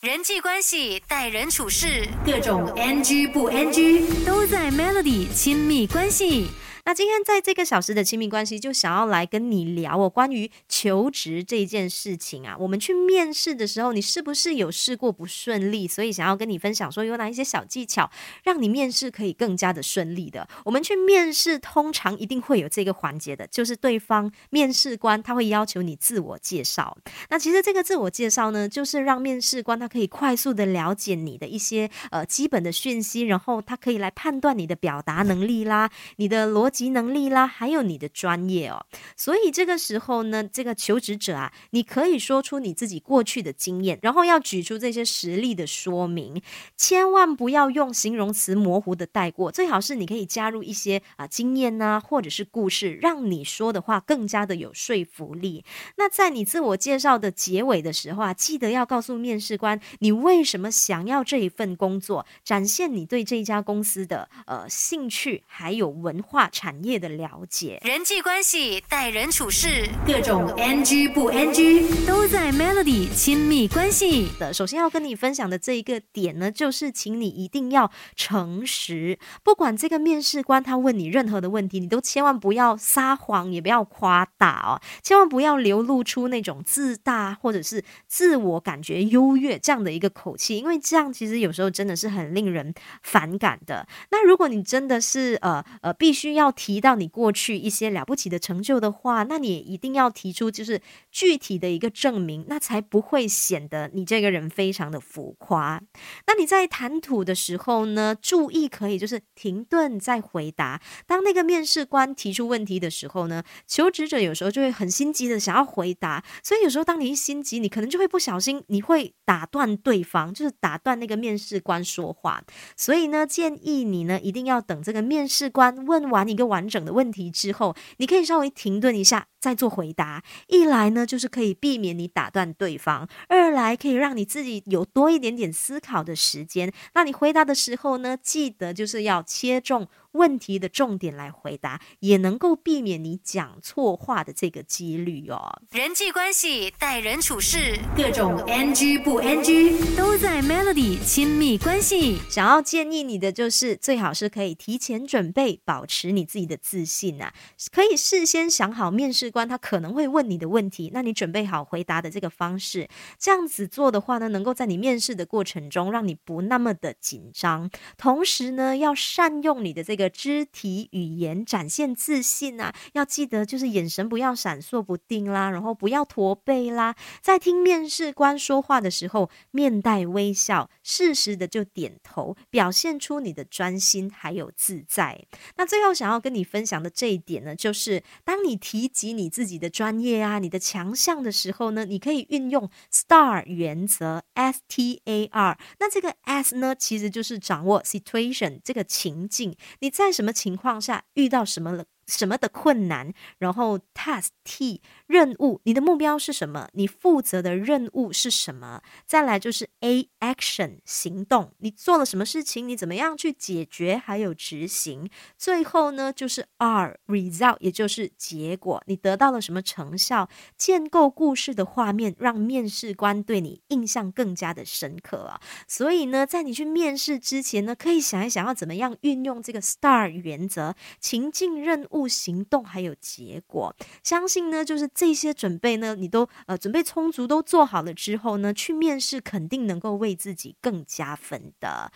人际关系、待人处事，各种 NG 不 NG 都在 Melody 亲密关系。那今天在这个小时的亲密关系，就想要来跟你聊哦，关于求职这件事情啊。我们去面试的时候，你是不是有试过不顺利？所以想要跟你分享说，有哪一些小技巧，让你面试可以更加的顺利的。我们去面试，通常一定会有这个环节的，就是对方面试官他会要求你自我介绍。那其实这个自我介绍呢，就是让面试官他可以快速的了解你的一些呃基本的讯息，然后他可以来判断你的表达能力啦，你的逻辑。及能力啦，还有你的专业哦，所以这个时候呢，这个求职者啊，你可以说出你自己过去的经验，然后要举出这些实例的说明，千万不要用形容词模糊的带过，最好是你可以加入一些啊经验呐，或者是故事，让你说的话更加的有说服力。那在你自我介绍的结尾的时候啊，记得要告诉面试官你为什么想要这一份工作，展现你对这家公司的呃兴趣，还有文化产。产业的了解，人际关系、待人处事，各种 NG 不 NG 都在 Melody 亲密关系的。首先要跟你分享的这一个点呢，就是请你一定要诚实。不管这个面试官他问你任何的问题，你都千万不要撒谎，也不要夸大哦，千万不要流露出那种自大或者是自我感觉优越这样的一个口气，因为这样其实有时候真的是很令人反感的。那如果你真的是呃呃必须要。提到你过去一些了不起的成就的话，那你一定要提出就是具体的一个证明，那才不会显得你这个人非常的浮夸。那你在谈吐的时候呢，注意可以就是停顿再回答。当那个面试官提出问题的时候呢，求职者有时候就会很心急的想要回答，所以有时候当你一心急，你可能就会不小心你会打断对方，就是打断那个面试官说话。所以呢，建议你呢一定要等这个面试官问完一一个。完整的问题之后，你可以稍微停顿一下，再做回答。一来呢，就是可以避免你打断对方；二来可以让你自己有多一点点思考的时间。那你回答的时候呢，记得就是要切中。问题的重点来回答，也能够避免你讲错话的这个几率哦。人际关系、待人处事，各种 NG 不 NG 都在 Melody 亲密关系。想要建议你的就是，最好是可以提前准备，保持你自己的自信啊。可以事先想好面试官他可能会问你的问题，那你准备好回答的这个方式。这样这样子做的话呢，能够在你面试的过程中让你不那么的紧张。同时呢，要善用你的这。个肢体语言展现自信啊，要记得就是眼神不要闪烁不定啦，然后不要驼背啦，在听面试官说话的时候，面带微笑，适时的就点头，表现出你的专心还有自在。那最后想要跟你分享的这一点呢，就是当你提及你自己的专业啊，你的强项的时候呢，你可以运用 STAR 原则，S T A R。那这个 S 呢，其实就是掌握 situation 这个情境。你。你在什么情况下遇到什么了？什么的困难，然后 task t 任务，你的目标是什么？你负责的任务是什么？再来就是 a action 行动，你做了什么事情？你怎么样去解决？还有执行。最后呢，就是 r result，也就是结果，你得到了什么成效？建构故事的画面，让面试官对你印象更加的深刻啊。所以呢，在你去面试之前呢，可以想一想要怎么样运用这个 star 原则，情境任务不。行动还有结果，相信呢，就是这些准备呢，你都呃准备充足，都做好了之后呢，去面试肯定能够为自己更加分的。